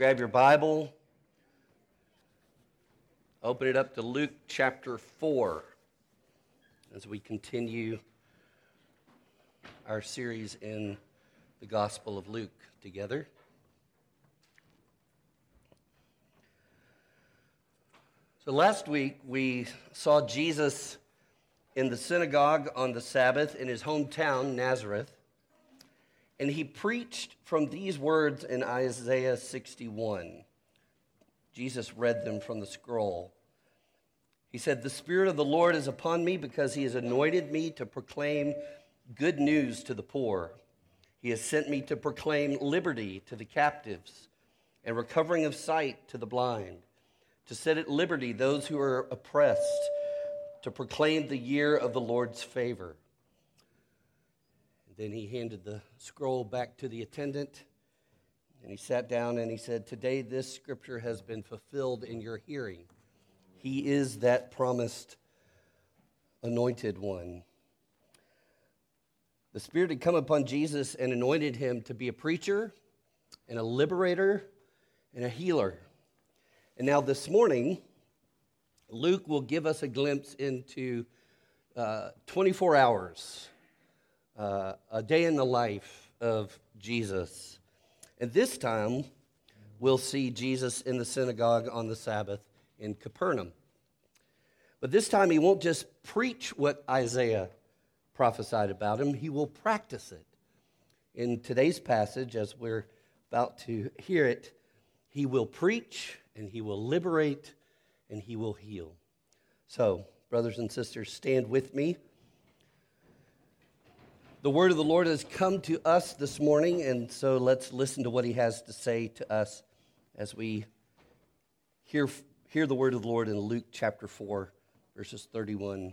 grab your Bible, open it up to Luke chapter 4 as we continue our series in the Gospel of Luke together. So last week we saw Jesus in the synagogue on the Sabbath in his hometown, Nazareth. And he preached from these words in Isaiah 61. Jesus read them from the scroll. He said, The Spirit of the Lord is upon me because he has anointed me to proclaim good news to the poor. He has sent me to proclaim liberty to the captives and recovering of sight to the blind, to set at liberty those who are oppressed, to proclaim the year of the Lord's favor. Then he handed the scroll back to the attendant and he sat down and he said, Today this scripture has been fulfilled in your hearing. He is that promised anointed one. The Spirit had come upon Jesus and anointed him to be a preacher and a liberator and a healer. And now this morning, Luke will give us a glimpse into uh, 24 hours uh, a day in the life of Jesus. And this time, we'll see Jesus in the synagogue on the Sabbath in Capernaum. But this time, he won't just preach what Isaiah prophesied about him, he will practice it. In today's passage, as we're about to hear it, he will preach and he will liberate and he will heal. So, brothers and sisters, stand with me. The word of the Lord has come to us this morning, and so let's listen to what he has to say to us as we hear, hear the word of the Lord in Luke chapter 4, verses 31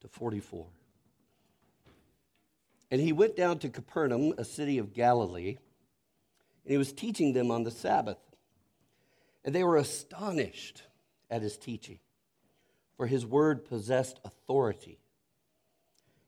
to 44. And he went down to Capernaum, a city of Galilee, and he was teaching them on the Sabbath. And they were astonished at his teaching, for his word possessed authority.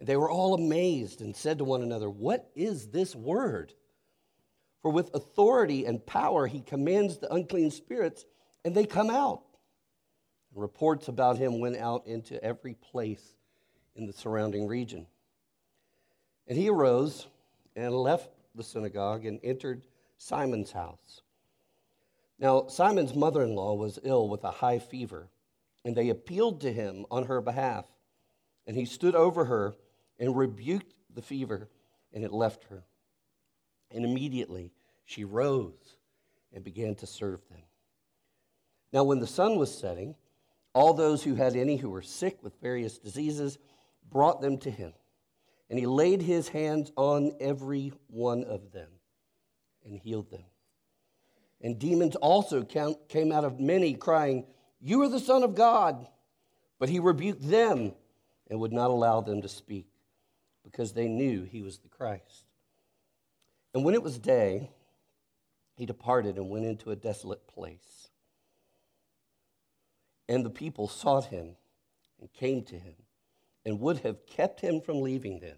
They were all amazed and said to one another, What is this word? For with authority and power he commands the unclean spirits, and they come out. Reports about him went out into every place in the surrounding region. And he arose and left the synagogue and entered Simon's house. Now, Simon's mother in law was ill with a high fever, and they appealed to him on her behalf. And he stood over her and rebuked the fever, and it left her. And immediately she rose and began to serve them. Now, when the sun was setting, all those who had any who were sick with various diseases brought them to him. And he laid his hands on every one of them and healed them. And demons also came out of many, crying, You are the Son of God. But he rebuked them and would not allow them to speak because they knew he was the Christ. And when it was day, he departed and went into a desolate place. And the people sought him and came to him and would have kept him from leaving them.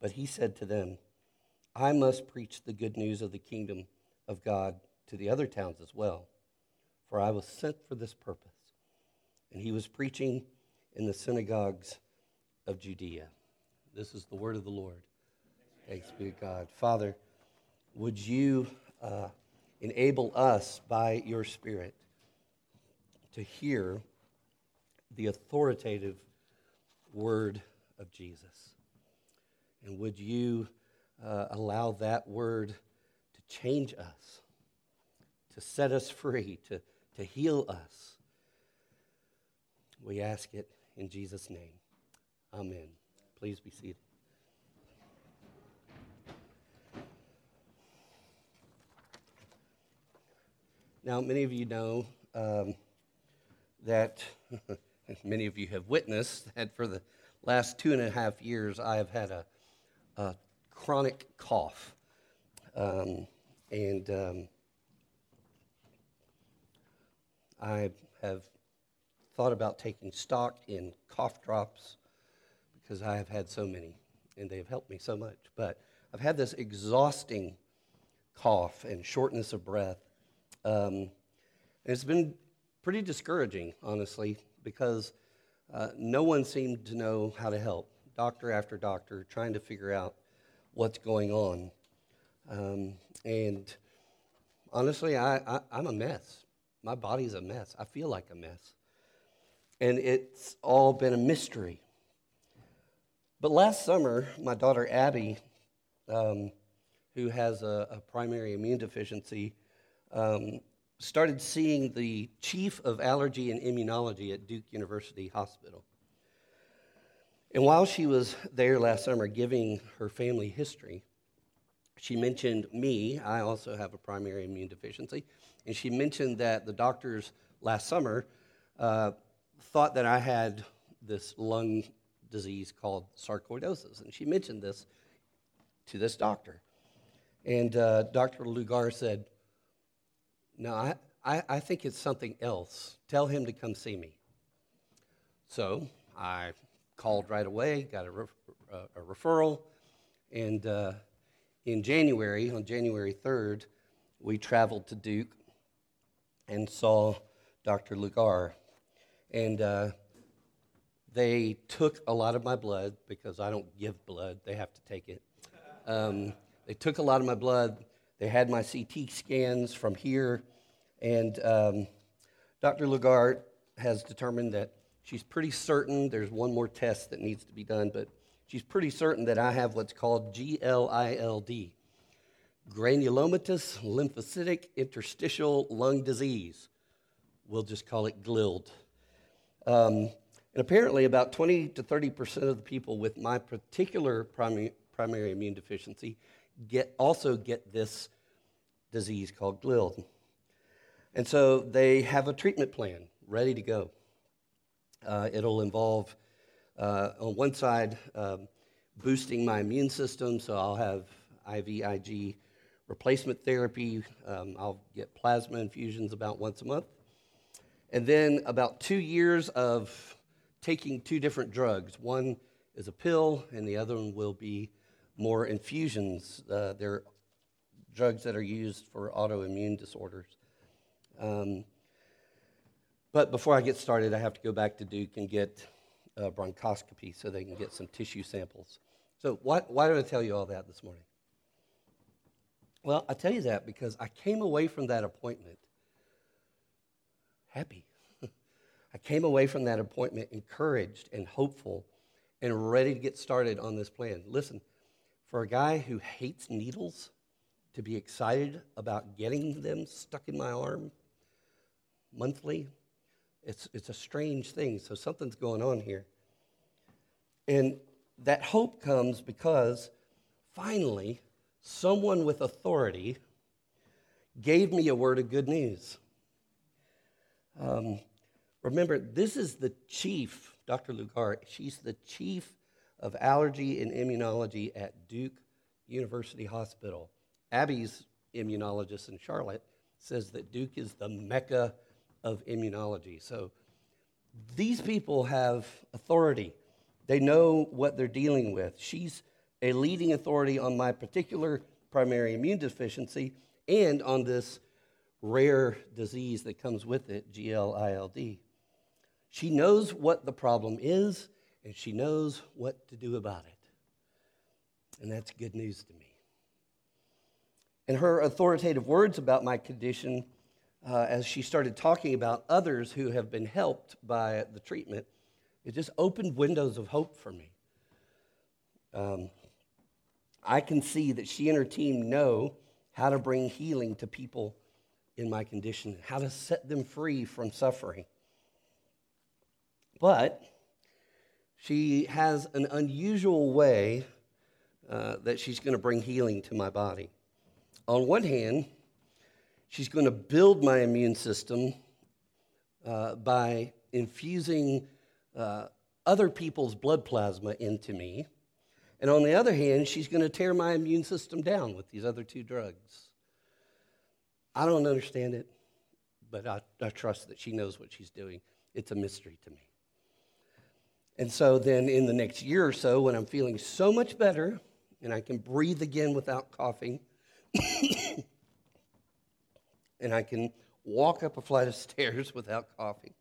But he said to them, I must preach the good news of the kingdom of God to the other towns as well, for I was sent for this purpose. And he was preaching in the synagogues of Judea. This is the word of the Lord. Thanks be to God. Father, would you uh, enable us by your Spirit to hear the authoritative word of Jesus? And would you uh, allow that word to change us, to set us free, to, to heal us? We ask it in Jesus' name. Amen. Please be seated. Now, many of you know um, that, many of you have witnessed that for the last two and a half years, I have had a, a chronic cough. Um, and um, I have thought about taking stock in cough drops because I have had so many and they have helped me so much. But I've had this exhausting cough and shortness of breath. Um, it's been pretty discouraging, honestly, because uh, no one seemed to know how to help. Doctor after doctor trying to figure out what's going on. Um, and honestly, I, I, I'm a mess. My body's a mess. I feel like a mess. And it's all been a mystery. But last summer, my daughter Abby, um, who has a, a, primary immune deficiency, um, started seeing the chief of allergy and immunology at Duke University Hospital. And while she was there last summer giving her family history, she mentioned me. I also have a primary immune deficiency. And she mentioned that the doctors last summer uh, thought that I had this lung disease called sarcoidosis. And she mentioned this to this doctor. And uh, Dr. Lugar said, No, I, I, I think it's something else. Tell him to come see me. So I called right away, got a, a, a referral, and uh, in January, on January 3rd, we traveled to Duke and saw Dr. Lugar. And uh, they took a lot of my blood because I don't give blood, they have to take it. Um, they took a lot of my blood. They had my CT scans from here. And um, Dr. Lugar has determined that she's pretty certain there's one more test that needs to be done, but she's pretty certain that I have what's called GLILD, granulomatous lymphocytic interstitial lung disease. We'll just call it GLILD. Um, and apparently, about 20 to 30 percent of the people with my particular primary, primary immune deficiency get, also get this disease called GLILD. And so they have a treatment plan ready to go. Uh, it'll involve, uh, on one side, um, boosting my immune system, so I'll have IVIG replacement therapy. Um, I'll get plasma infusions about once a month. And then about two years of taking two different drugs. One is a pill, and the other one will be more infusions. Uh, they're drugs that are used for autoimmune disorders. Um, but before I get started, I have to go back to Duke and get bronchoscopy so they can get some tissue samples. So, why, why did I tell you all that this morning? Well, I tell you that because I came away from that appointment happy. I came away from that appointment encouraged and hopeful and ready to get started on this plan. Listen, for a guy who hates needles to be excited about getting them stuck in my arm monthly, it's, it's a strange thing. So something's going on here. And that hope comes because finally, someone with authority gave me a word of good news. Um, remember, this is the chief, Dr. Lugar, she's the chief of allergy and immunology at Duke University Hospital. Abby's immunologist in Charlotte says that Duke is the mecca of immunology. So these people have authority. They know what they're dealing with. She's a leading authority on my particular primary immune deficiency and on this rare disease that comes with it, GLILD. She knows what the problem is and she knows what to do about it. And that's good news to me. And her authoritative words about my condition, uh, as she started talking about others who have been helped by the treatment, it just opened windows of hope for me. Um, I can see that she and her team know how to bring healing to people in my condition, how to set them free from suffering. But she has an unusual way uh, that she's going to bring healing to my body. On one hand, She's going to build my immune system uh, by infusing uh, other people's blood plasma into me. And on the other hand, she's going to tear my immune system down with these other two drugs. I don't understand it, but I, I trust that she knows what she's doing. It's a mystery to me. And so then in the next year or so, when I'm feeling so much better and I can breathe again without coughing, and I can walk up a flight of stairs without coughing,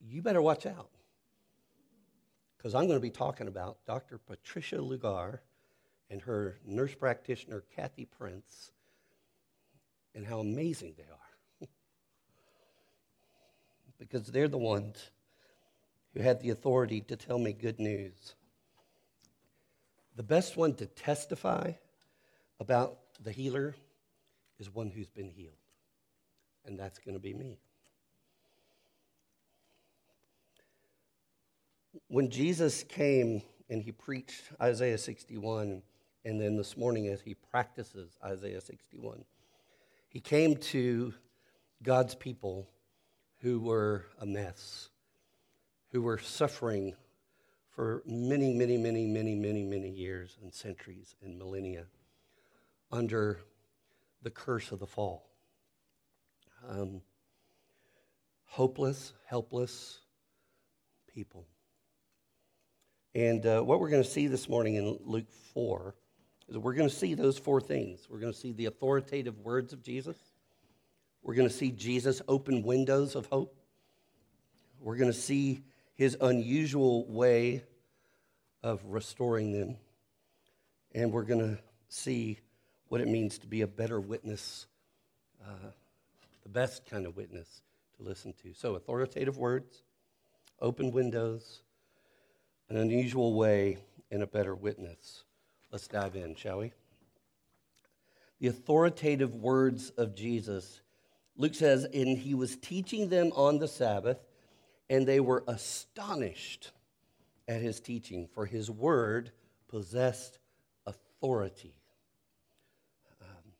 you better watch out. Because I'm going to be talking about Dr. Patricia Lugar and her nurse practitioner, Kathy Prince, and how amazing they are. because they're the ones who had the authority to tell me good news. The best one to testify about the healer is one who's been healed, and that's going to be me. When Jesus came and he preached Isaiah 61, and then this morning as he practices Isaiah 61, he came to God's people who were a mess, who were suffering for many, many, many, many, many, many years and centuries and millennia under the curse of the fall. Um, hopeless, helpless people. And uh, what we're going to see this morning in Luke 4 is we're going to see those four things. We're going to see the authoritative words of Jesus. We're going to see Jesus open windows of hope. We're going to see his unusual way of restoring them. And we're going to see what it means to be a better witness, uh, the best kind of witness to listen to. So, authoritative words, open windows, an unusual way, and a better witness. Let's dive in, shall we? The authoritative words of Jesus. Luke says, and he was teaching them on the Sabbath, and they were astonished at his teaching, for his word possessed authority. Um,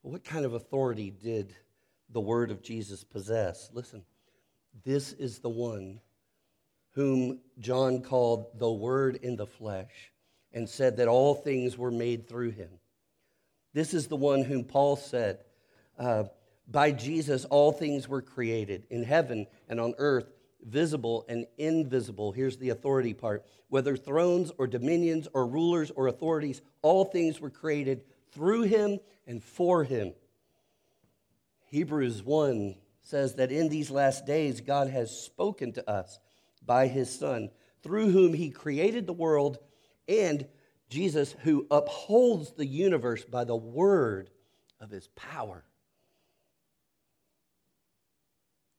what kind of authority did the word of Jesus possess? Listen, this is the one whom John called the Word in the flesh and said that all things were made through him. This is the one whom Paul said, uh, by Jesus, all things were created in heaven and on earth, visible and invisible. Here's the authority part. Whether thrones or dominions or rulers or authorities, all things were created through him and for him. Hebrews 1 says that in these last days, God has spoken to us by his Son, through whom he created the world and Jesus, who upholds the universe by the word of his power.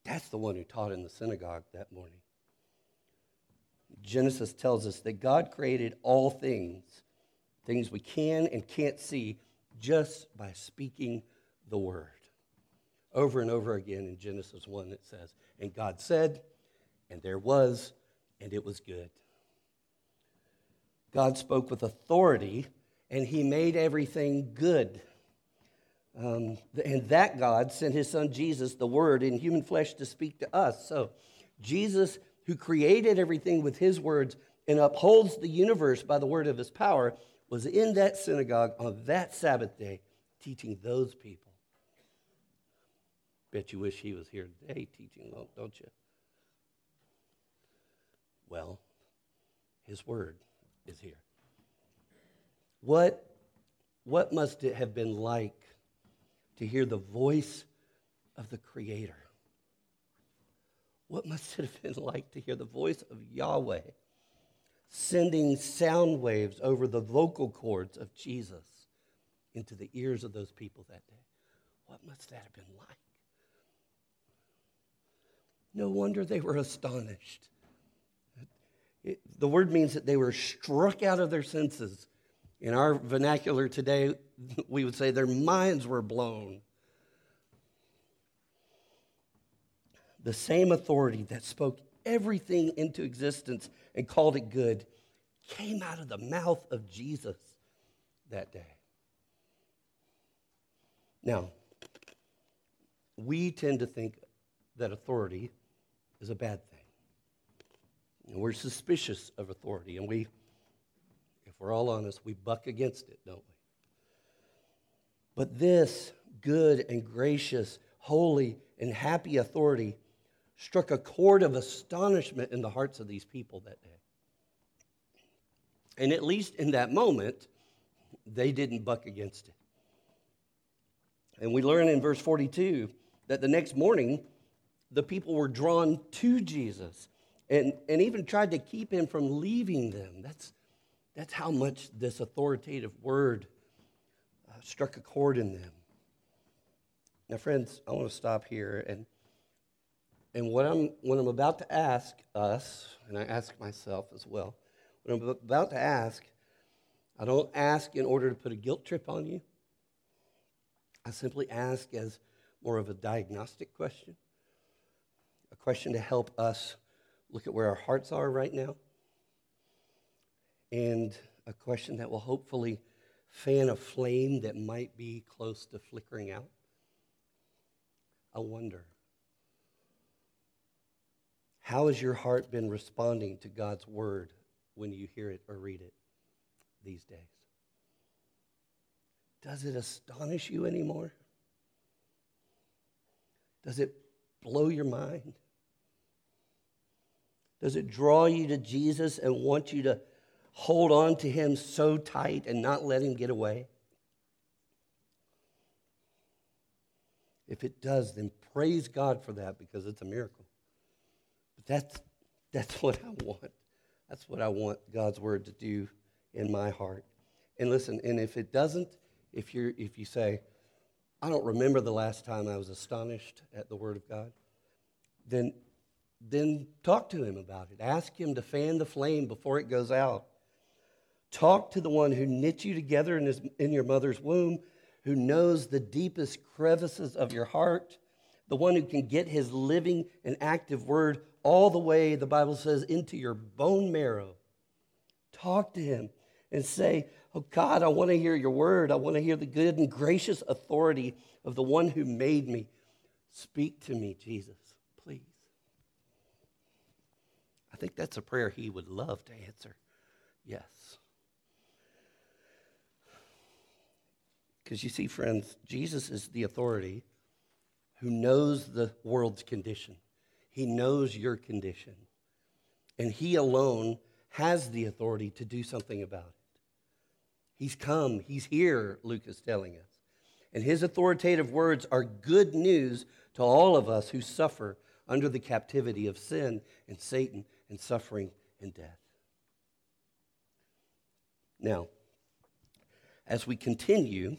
That's the one who taught in the synagogue that morning. Genesis tells us that God created all things, things we can and can't see, just by speaking the word. Over and over again in Genesis 1, it says, And God said, and there was, and it was good. God spoke with authority, and he made everything good. Um, and that God sent his son Jesus, the Word, in human flesh to speak to us. So, Jesus, who created everything with his words and upholds the universe by the word of his power, was in that synagogue on that Sabbath day teaching those people. Bet you wish he was here today teaching, don't you? Well, his word is here. What, what must it have been like to hear the voice of the Creator? What must it have been like to hear the voice of Yahweh sending sound waves over the vocal cords of Jesus into the ears of those people that day? What must that have been like? No wonder they were astonished. It, the word means that they were struck out of their senses. In our vernacular today, we would say their minds were blown. The same authority that spoke everything into existence and called it good came out of the mouth of Jesus that day. Now, we tend to think that authority is a bad thing. And we're suspicious of authority, and we, we're all honest, we buck against it, don't we? But this good and gracious, holy and happy authority struck a chord of astonishment in the hearts of these people that day. And at least in that moment, they didn't buck against it. And we learn in verse 42 that the next morning, the people were drawn to Jesus and, and even tried to keep him from leaving them. That's, that's how much this authoritative word uh, struck a chord in them. Now, friends, I want to stop here. And, and what, I'm, what I'm about to ask us, and I ask myself as well, what I'm about to ask, I don't ask in order to put a guilt trip on you. I simply ask as more of a diagnostic question, a question to help us look at where our hearts are right now, and a question that will hopefully fan a flame that might be close to flickering out. I wonder. How has your heart been responding to God's word when you hear it or read it these days? Does it astonish you anymore? Does it blow your mind? Does it draw you to Jesus and want you to hold on to him so tight and not let him get away? If it does, then praise God for that because it's a miracle. But that's, that's what I want. That's what I want God's word to do in my heart. And listen, and if it doesn't, if, you're, if you say, I don't remember the last time I was astonished at the word of God, then, then talk to him about it. Ask him to fan the flame before it goes out. Talk to the one who knit you together in, his, in your mother's womb who knows the deepest crevices of your heart, the one who can get his living and active word all the way, the Bible says, into your bone marrow. Talk to him and say, Oh God, I want to hear your word. I want to hear the good and gracious authority of the one who made me. Speak to me, Jesus, please. I think that's a prayer he would love to answer. Yes. Because you see, friends, Jesus is the authority who knows the world's condition. He knows your condition. And He alone has the authority to do something about it. He's come, He's here, Luke is telling us. And His authoritative words are good news to all of us who suffer under the captivity of sin and Satan and suffering and death. Now, as we continue,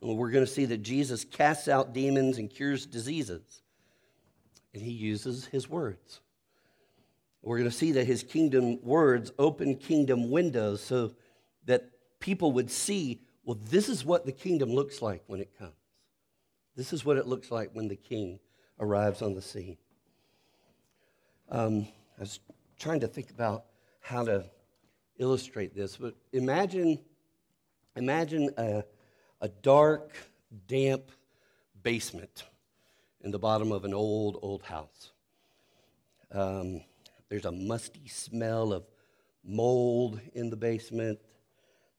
we're going to see that Jesus casts out demons and cures diseases, and he uses his words. We're going to see that his kingdom words open kingdom windows so that people would see well, this is what the kingdom looks like when it comes. This is what it looks like when the king arrives on the scene. Um, I was trying to think about how to illustrate this, but imagine, imagine a a dark, damp basement in the bottom of an old, old house. Um, there's a musty smell of mold in the basement.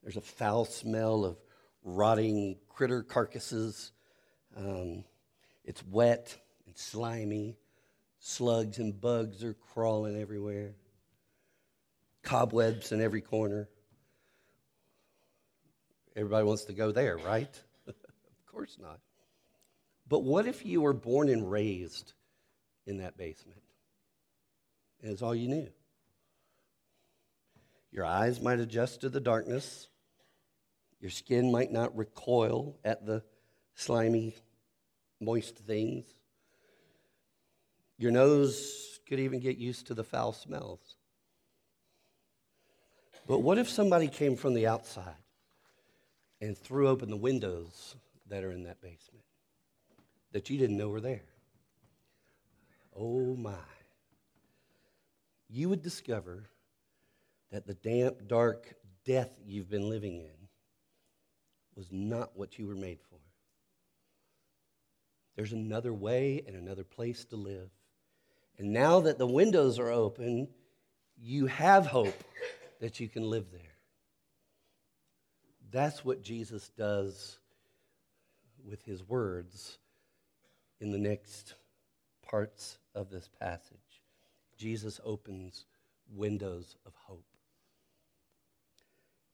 There's a foul smell of rotting critter carcasses. Um, it's wet and slimy. Slugs and bugs are crawling everywhere. Cobwebs in every corner. Everybody wants to go there, right? of course not. But what if you were born and raised in that basement? And it's all you knew. Your eyes might adjust to the darkness. Your skin might not recoil at the slimy, moist things. Your nose could even get used to the foul smells. But what if somebody came from the outside and threw open the windows that are in that basement that you didn't know were there. Oh my. You would discover that the damp, dark death you've been living in was not what you were made for. There's another way and another place to live. And now that the windows are open, you have hope that you can live there. That's what Jesus does with his words in the next parts of this passage. Jesus opens windows of hope.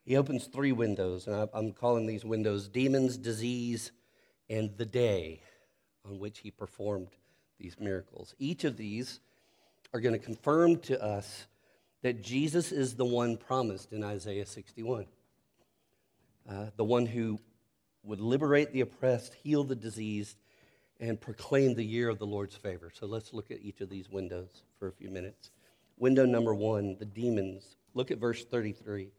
He opens three windows, and I'm calling these windows demons, disease, and the day on which he performed these miracles. Each of these are going to confirm to us that Jesus is the one promised in Isaiah 61, uh, the one who would liberate the oppressed, heal the diseased, and proclaim the year of the Lord's favor. So let's look at each of these windows for a few minutes. Window number one, the demons. Look at verse 33.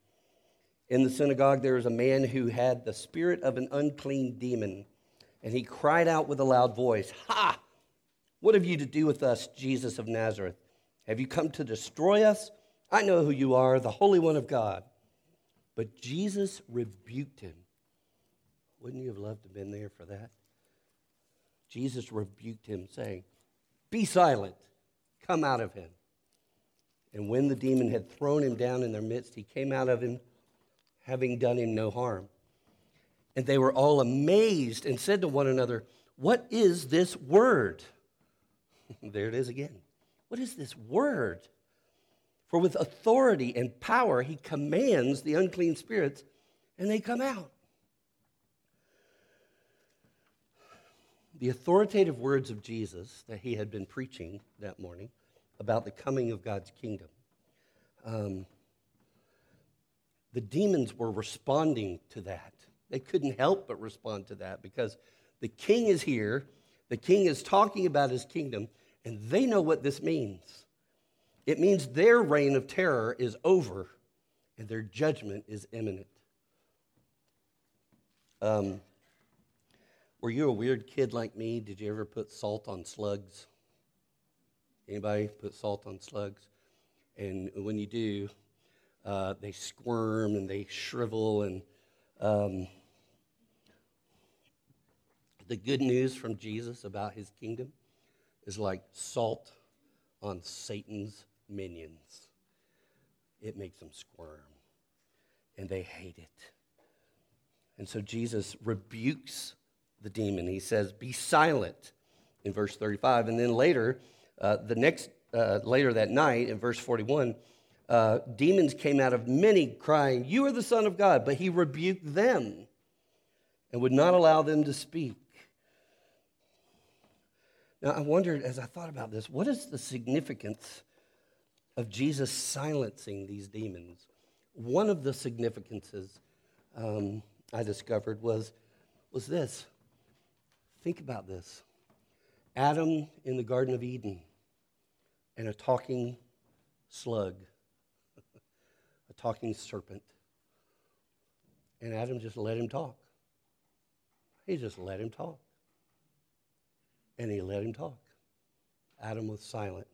In the synagogue, there was a man who had the spirit of an unclean demon, and he cried out with a loud voice, Ha! What have you to do with us, Jesus of Nazareth? Have you come to destroy us? I know who you are, the Holy One of God. But Jesus rebuked him. Wouldn't you have loved to have been there for that? Jesus rebuked him, saying, Be silent, come out of him. And when the demon had thrown him down in their midst, he came out of him, having done him no harm. And they were all amazed and said to one another, What is this word? there it is again. What is this word? For with authority and power he commands the unclean spirits, and they come out. The authoritative words of Jesus that he had been preaching that morning about the coming of God's kingdom. Um, the demons were responding to that. They couldn't help but respond to that because the king is here, the king is talking about his kingdom, and they know what this means. It means their reign of terror is over and their judgment is imminent. Um, were you a weird kid like me? Did you ever put salt on slugs? Anybody put salt on slugs? And when you do, uh, they squirm and they shrivel. And um, the good news from Jesus about his kingdom is like salt on Satan's minions. It makes them squirm, and they hate it. And so Jesus rebukes the demon. He says, Be silent in verse 35. And then later, uh, the next, uh, later that night in verse 41, uh, demons came out of many crying, You are the Son of God. But he rebuked them and would not allow them to speak. Now, I wondered as I thought about this, what is the significance of Jesus silencing these demons? One of the significances um, I discovered was, was this. Think about this Adam in the Garden of Eden and a talking slug, a talking serpent. And Adam just let him talk. He just let him talk and he let him talk. Adam was silent.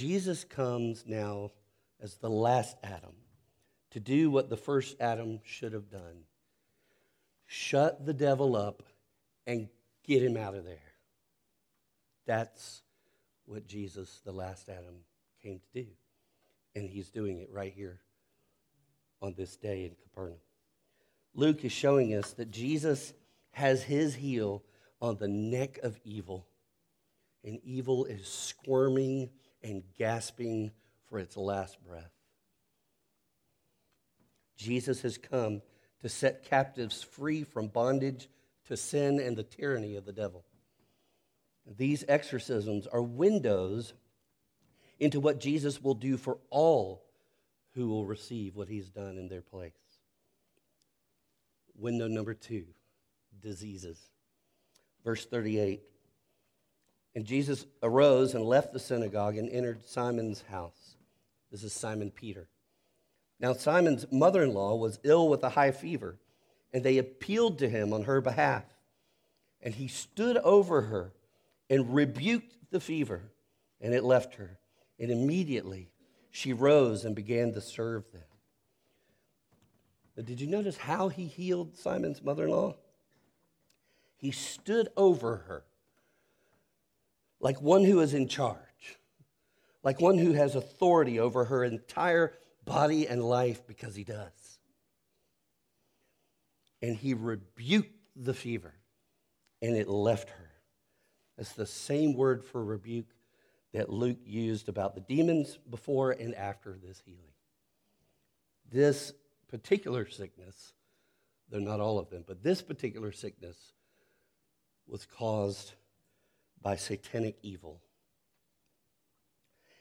Jesus comes now as the last Adam to do what the first Adam should have done shut the devil up and get him out of there. That's what Jesus, the last Adam, came to do. And he's doing it right here on this day in Capernaum. Luke is showing us that Jesus has his heel on the neck of evil, and evil is squirming and gasping for its last breath. Jesus has come to set captives free from bondage to sin and the tyranny of the devil. These exorcisms are windows into what Jesus will do for all who will receive what he's done in their place. Window number two diseases. Verse 38 And Jesus arose and left the synagogue and entered Simon's house. This is Simon Peter. Now, Simon's mother in law was ill with a high fever, and they appealed to him on her behalf. And he stood over her and rebuked the fever, and it left her. And immediately she rose and began to serve them. Did you notice how he healed Simon's mother in law? he stood over her like one who is in charge, like one who has authority over her entire body and life because he does. And he rebuked the fever, and it left her. That's the same word for rebuke that Luke used about the demons before and after this healing. This particular sickness, they're not all of them, but this particular sickness was caused by satanic evil.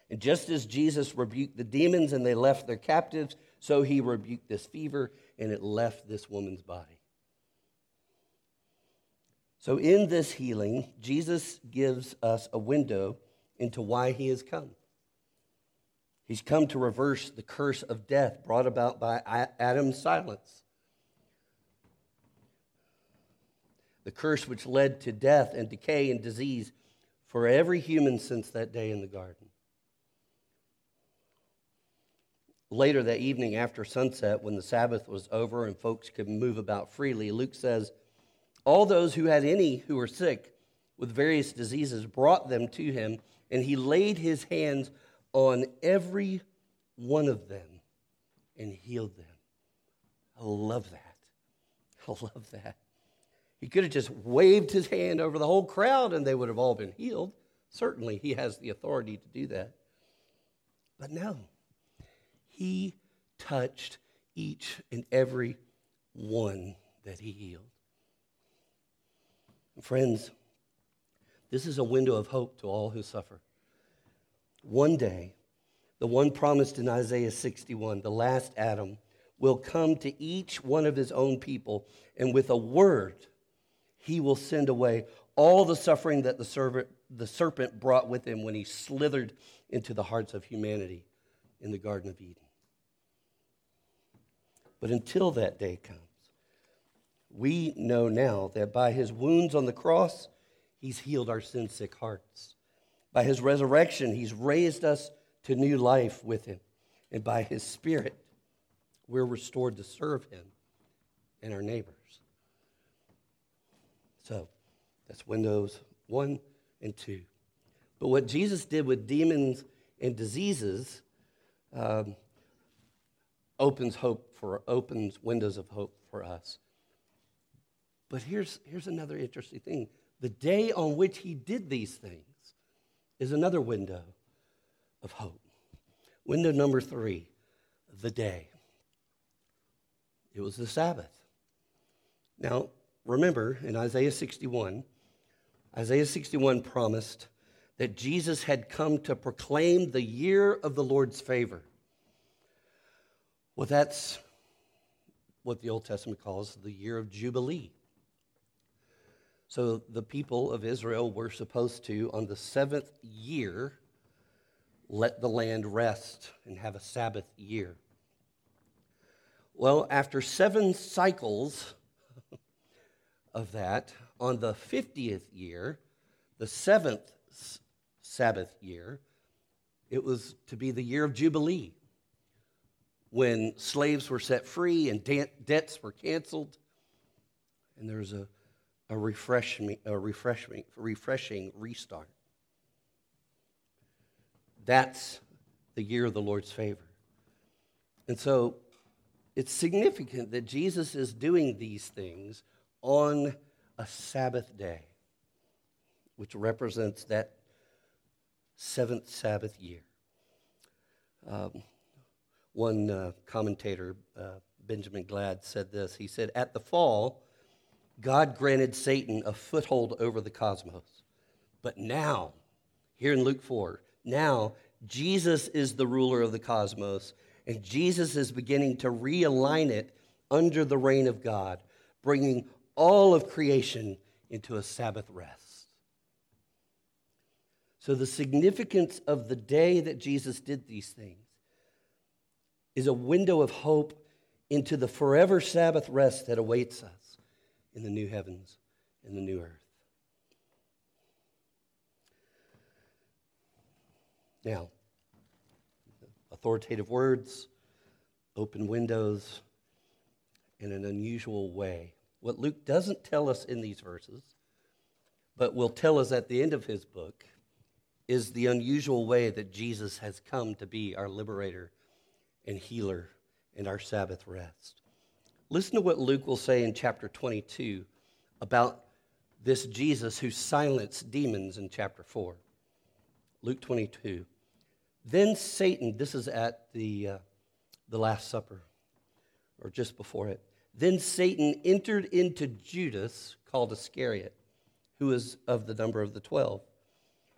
And just as Jesus rebuked the demons and they left their captives, so he rebuked this fever and it left this woman's body. So, in this healing, Jesus gives us a window into why he has come. He's come to reverse the curse of death brought about by Adam's silence. The curse which led to death and decay and disease for every human since that day in the garden. Later that evening after sunset, when the Sabbath was over and folks could move about freely, Luke says, All those who had any who were sick with various diseases brought them to him, and he laid his hands on every one of them and healed them. I love that. I love that. He could have just waved his hand over the whole crowd and they would have all been healed. Certainly, he has the authority to do that. But no, he touched each and every one that he healed. Friends, this is a window of hope to all who suffer. One day, the one promised in Isaiah 61, the last Adam, will come to each one of his own people, and with a word, he will send away all the suffering that the servant the serpent brought with him when he slithered into the hearts of humanity in the Garden of Eden. But until that day comes, we know now that by his wounds on the cross, he's healed our sin sick hearts. By his resurrection, he's raised us to new life with him. And by his spirit, we're restored to serve him and our neighbors. So that's Windows 1 and 2. But what Jesus did with demons and diseases um, opens hope for opens windows of hope for us. But here's, here's another interesting thing. The day on which he did these things is another window of hope. Window number three, the day. It was the Sabbath. Now, remember in Isaiah 61, Isaiah 61 promised that Jesus had come to proclaim the year of the Lord's favor. Well, that's what the Old Testament calls the year of Jubilee. So the people of Israel were supposed to, on the seventh year, let the land rest and have a Sabbath year. Well, after seven cycles of that, on the 50th year, the seventh Sabbath year, it was to be the year of Jubilee, when slaves were set free and de- debts were canceled, and there was a, a, refreshing, a refreshing, refreshing restart. That's the year of the Lord's favor. And so it's significant that Jesus is doing these things on a Sabbath day, which represents that seventh Sabbath year. Um, one uh, commentator, uh, Benjamin Gladd, said this. He said, At the fall, God granted Satan a foothold over the cosmos. But now, here in Luke 4, now Jesus is the ruler of the cosmos, and Jesus is beginning to realign it under the reign of God, bringing all of creation into a Sabbath rest. So, the significance of the day that Jesus did these things is a window of hope into the forever Sabbath rest that awaits us in the new heavens and the new earth. Now, authoritative words, open windows, in an unusual way what Luke doesn't tell us in these verses, but will tell us at the end of his book, is the unusual way that Jesus has come to be our liberator and healer and our Sabbath rest. Listen to what Luke will say in chapter 22 about this Jesus who silenced demons in chapter 4. Luke 22. Then Satan, this is at the, uh, the Last Supper, or just before it. Then Satan entered into Judas, called Iscariot, who was of the number of the twelve.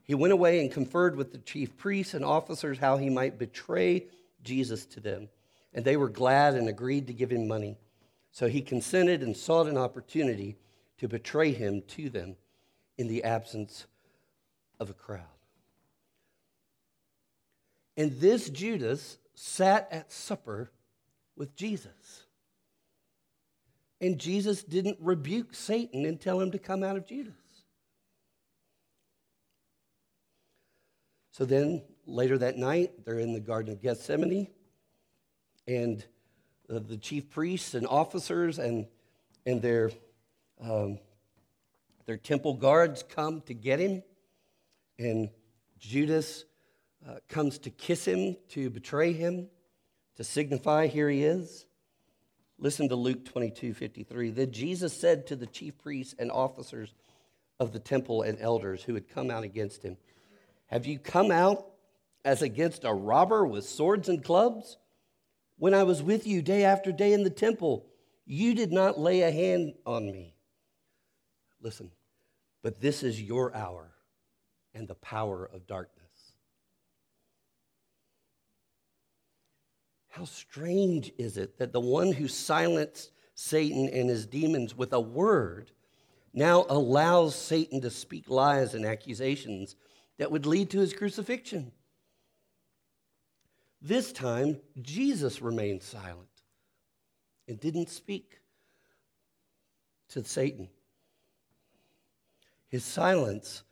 He went away and conferred with the chief priests and officers how he might betray Jesus to them. And they were glad and agreed to give him money. So he consented and sought an opportunity to betray him to them in the absence of a crowd. And this Judas sat at supper with Jesus. And Jesus didn't rebuke Satan and tell him to come out of Judas. So then later that night, they're in the Garden of Gethsemane, and uh, the chief priests and officers and, and their, um, their temple guards come to get him. And Judas uh, comes to kiss him, to betray him, to signify here he is. Listen to Luke 22 53. Then Jesus said to the chief priests and officers of the temple and elders who had come out against him, have you come out as against a robber with swords and clubs? When I was with you day after day in the temple, you did not lay a hand on me. Listen, but this is your hour and the power of darkness. How strange is it that the one who silenced Satan and his demons with a word now allows Satan to speak lies and accusations that would lead to his crucifixion. This time, Jesus remained silent and didn't speak to Satan. His silence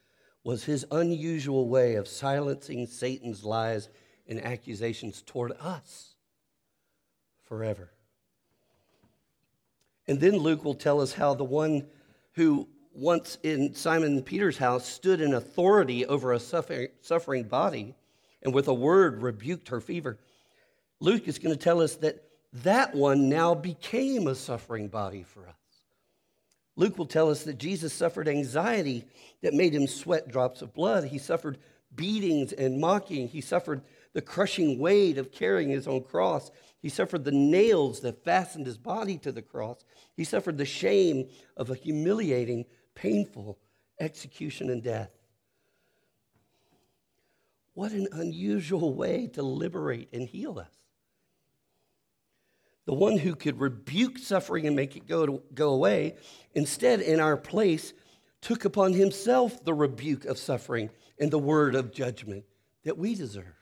was his unusual way of silencing Satan's lies and accusations toward us forever. And then Luke will tell us how the one who once in Simon Peter's house stood in authority over a suffering body and with a word rebuked her fever. Luke is going to tell us that that one now became a suffering body for us. Luke will tell us that Jesus suffered anxiety that made him sweat drops of blood. He suffered beatings and mocking. He suffered the crushing weight of carrying his own cross. He suffered the nails that fastened his body to the cross. He suffered the shame of a humiliating painful execution and death. What an unusual way to liberate and heal us. The one who could rebuke suffering and make it go, to, go away, instead, in our place, took upon himself the rebuke of suffering and the word of judgment that we deserve.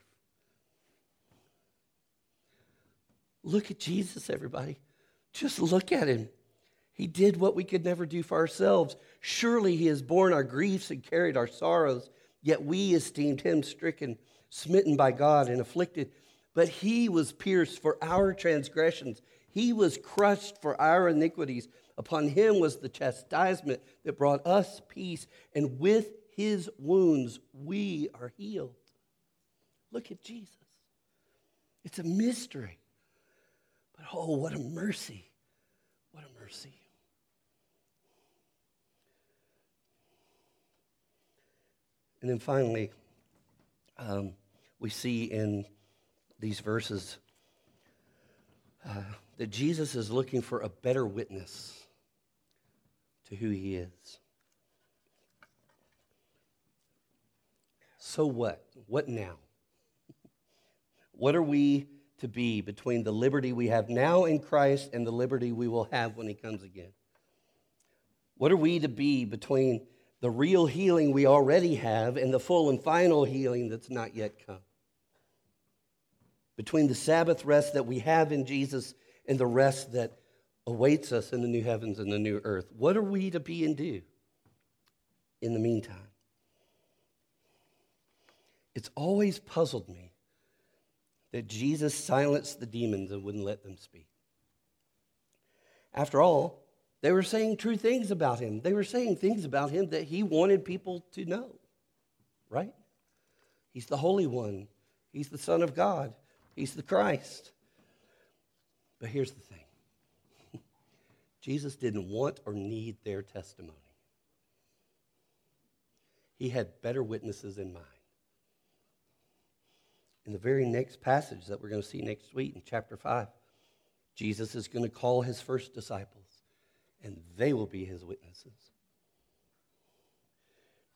Look at Jesus, everybody. Just look at him. He did what we could never do for ourselves. Surely he has borne our griefs and carried our sorrows, yet we esteemed him stricken, smitten by God, and afflicted. But he was pierced for our transgressions, he was crushed for our iniquities. Upon him was the chastisement that brought us peace, and with his wounds we are healed. Look at Jesus. It's a mystery. But oh, what a mercy! What a mercy. And then finally, um, we see in these verses uh, that Jesus is looking for a better witness to who he is. So what? What now? What are we to be between the liberty we have now in Christ and the liberty we will have when he comes again? What are we to be between the real healing we already have and the full and final healing that's not yet come. Between the Sabbath rest that we have in Jesus and the rest that awaits us in the new heavens and the new earth, what are we to be and do in the meantime? It's always puzzled me that Jesus silenced the demons and wouldn't let them speak. After all, They were saying true things about him. They were saying things about him that he wanted people to know, right? He's the Holy One, he's the Son of God, he's the Christ. But here's the thing Jesus didn't want or need their testimony, he had better witnesses in mind. In the very next passage that we're going to see next week in chapter 5, Jesus is going to call his first disciples, and they will be his witnesses.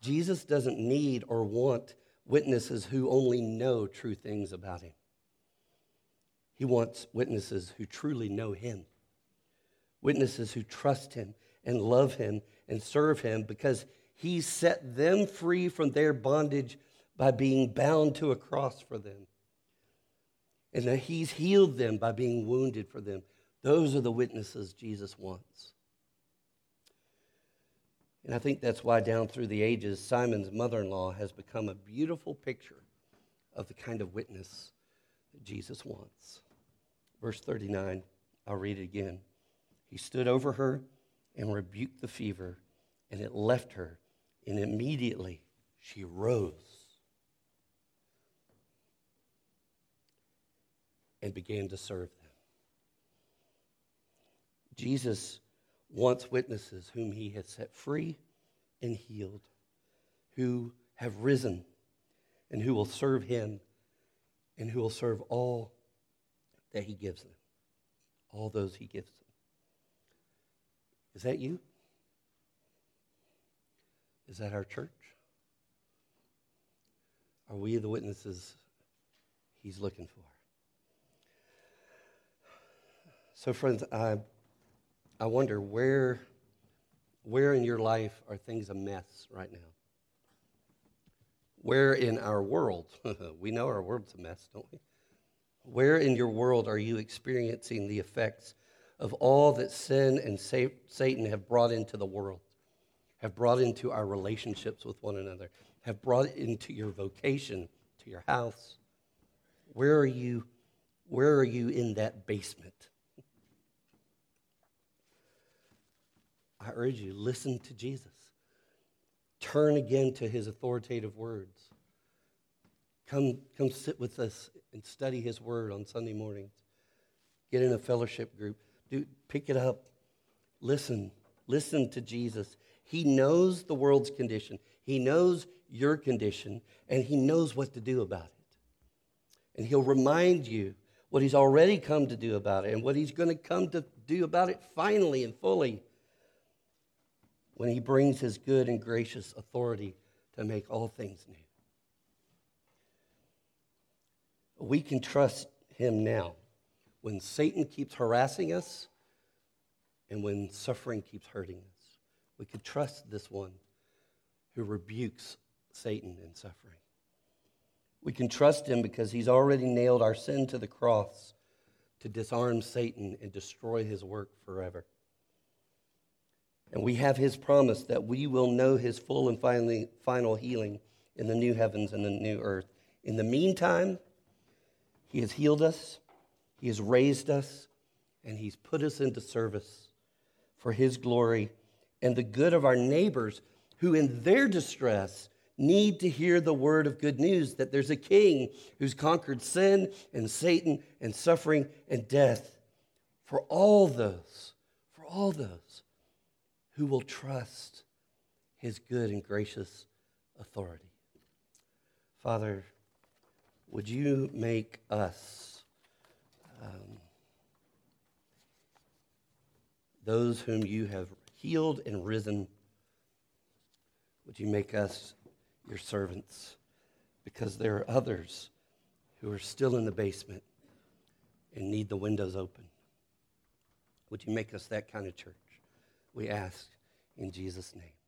Jesus doesn't need or want witnesses who only know true things about him. He wants witnesses who truly know him, witnesses who trust him and love him and serve him because he set them free from their bondage by being bound to a cross for them. And that he's healed them by being wounded for them. Those are the witnesses Jesus wants. And I think that's why, down through the ages, Simon's mother in law has become a beautiful picture of the kind of witness that Jesus wants. Verse 39, I'll read it again. He stood over her and rebuked the fever, and it left her, and immediately she rose and began to serve them. Jesus wants witnesses whom he has set free and healed, who have risen and who will serve him and who will serve all that he gives them, all those he gives them. Is that you? Is that our church? Are we the witnesses he's looking for? So, friends, I I wonder where, where in your life are things a mess right now? Where in our world, we know our world's a mess, don't we? Where in your world are you experiencing the effects of all that sin and Satan have brought into the world, have brought into our relationships with one another, have brought into your vocation, to your house? Where are you? Where are you in that basement? I urge you, listen to Jesus. Turn again to his authoritative words. Come, come sit with us and study his word on Sunday mornings. Get in a fellowship group. Do, pick it up. Listen. Listen to Jesus. He knows the world's condition, he knows your condition, and he knows what to do about it. And he'll remind you what he's already come to do about it and what he's going to come to do about it finally and fully when he brings his good and gracious authority to make all things new. We can trust him now when Satan keeps harassing us and when suffering keeps hurting us. We can trust this one who rebukes Satan and suffering. We can trust him because he's already nailed our sin to the cross to disarm Satan and destroy his work forever. And we have his promise that we will know his full and finally, final healing in the new heavens and the new earth. In the meantime, he has healed us, he has raised us, and he's put us into service for his glory and the good of our neighbors who, in their distress, need to hear the word of good news that there's a king who's conquered sin and Satan and suffering and death. For all those, for all those who will trust his good and gracious authority. Father, would you make us um, those whom you have healed and risen? Would you make us your servants? Because there are others who are still in the basement and need the windows open. Would you make us that kind of church? We ask in Jesus' name.